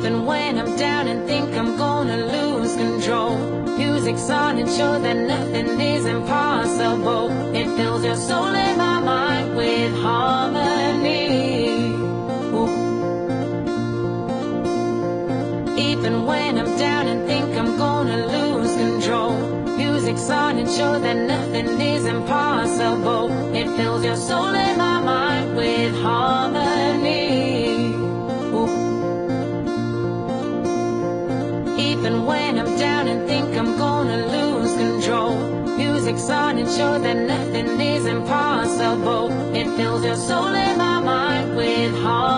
Even when I'm down and think I'm gonna lose control. Music's on and show that nothing is impossible. It fills your soul and my mind with harmony. Ooh. Even when I'm down and think I'm gonna lose control. Music's on and show that nothing is impossible. It fills your soul even when I'm down and think I'm gonna lose control. Music's on and show that nothing is impossible. It fills your soul and my mind with hope.